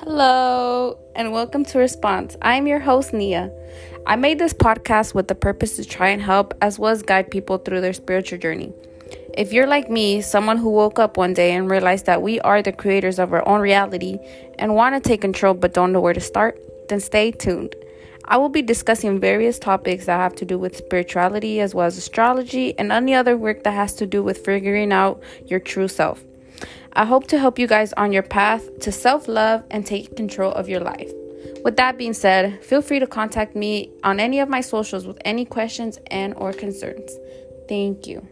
Hello, and welcome to Response. I'm your host, Nia. I made this podcast with the purpose to try and help as well as guide people through their spiritual journey. If you're like me, someone who woke up one day and realized that we are the creators of our own reality and want to take control but don't know where to start, then stay tuned. I will be discussing various topics that have to do with spirituality as well as astrology and any other work that has to do with figuring out your true self. I hope to help you guys on your path to self love and take control of your life. With that being said, feel free to contact me on any of my socials with any questions and or concerns. Thank you.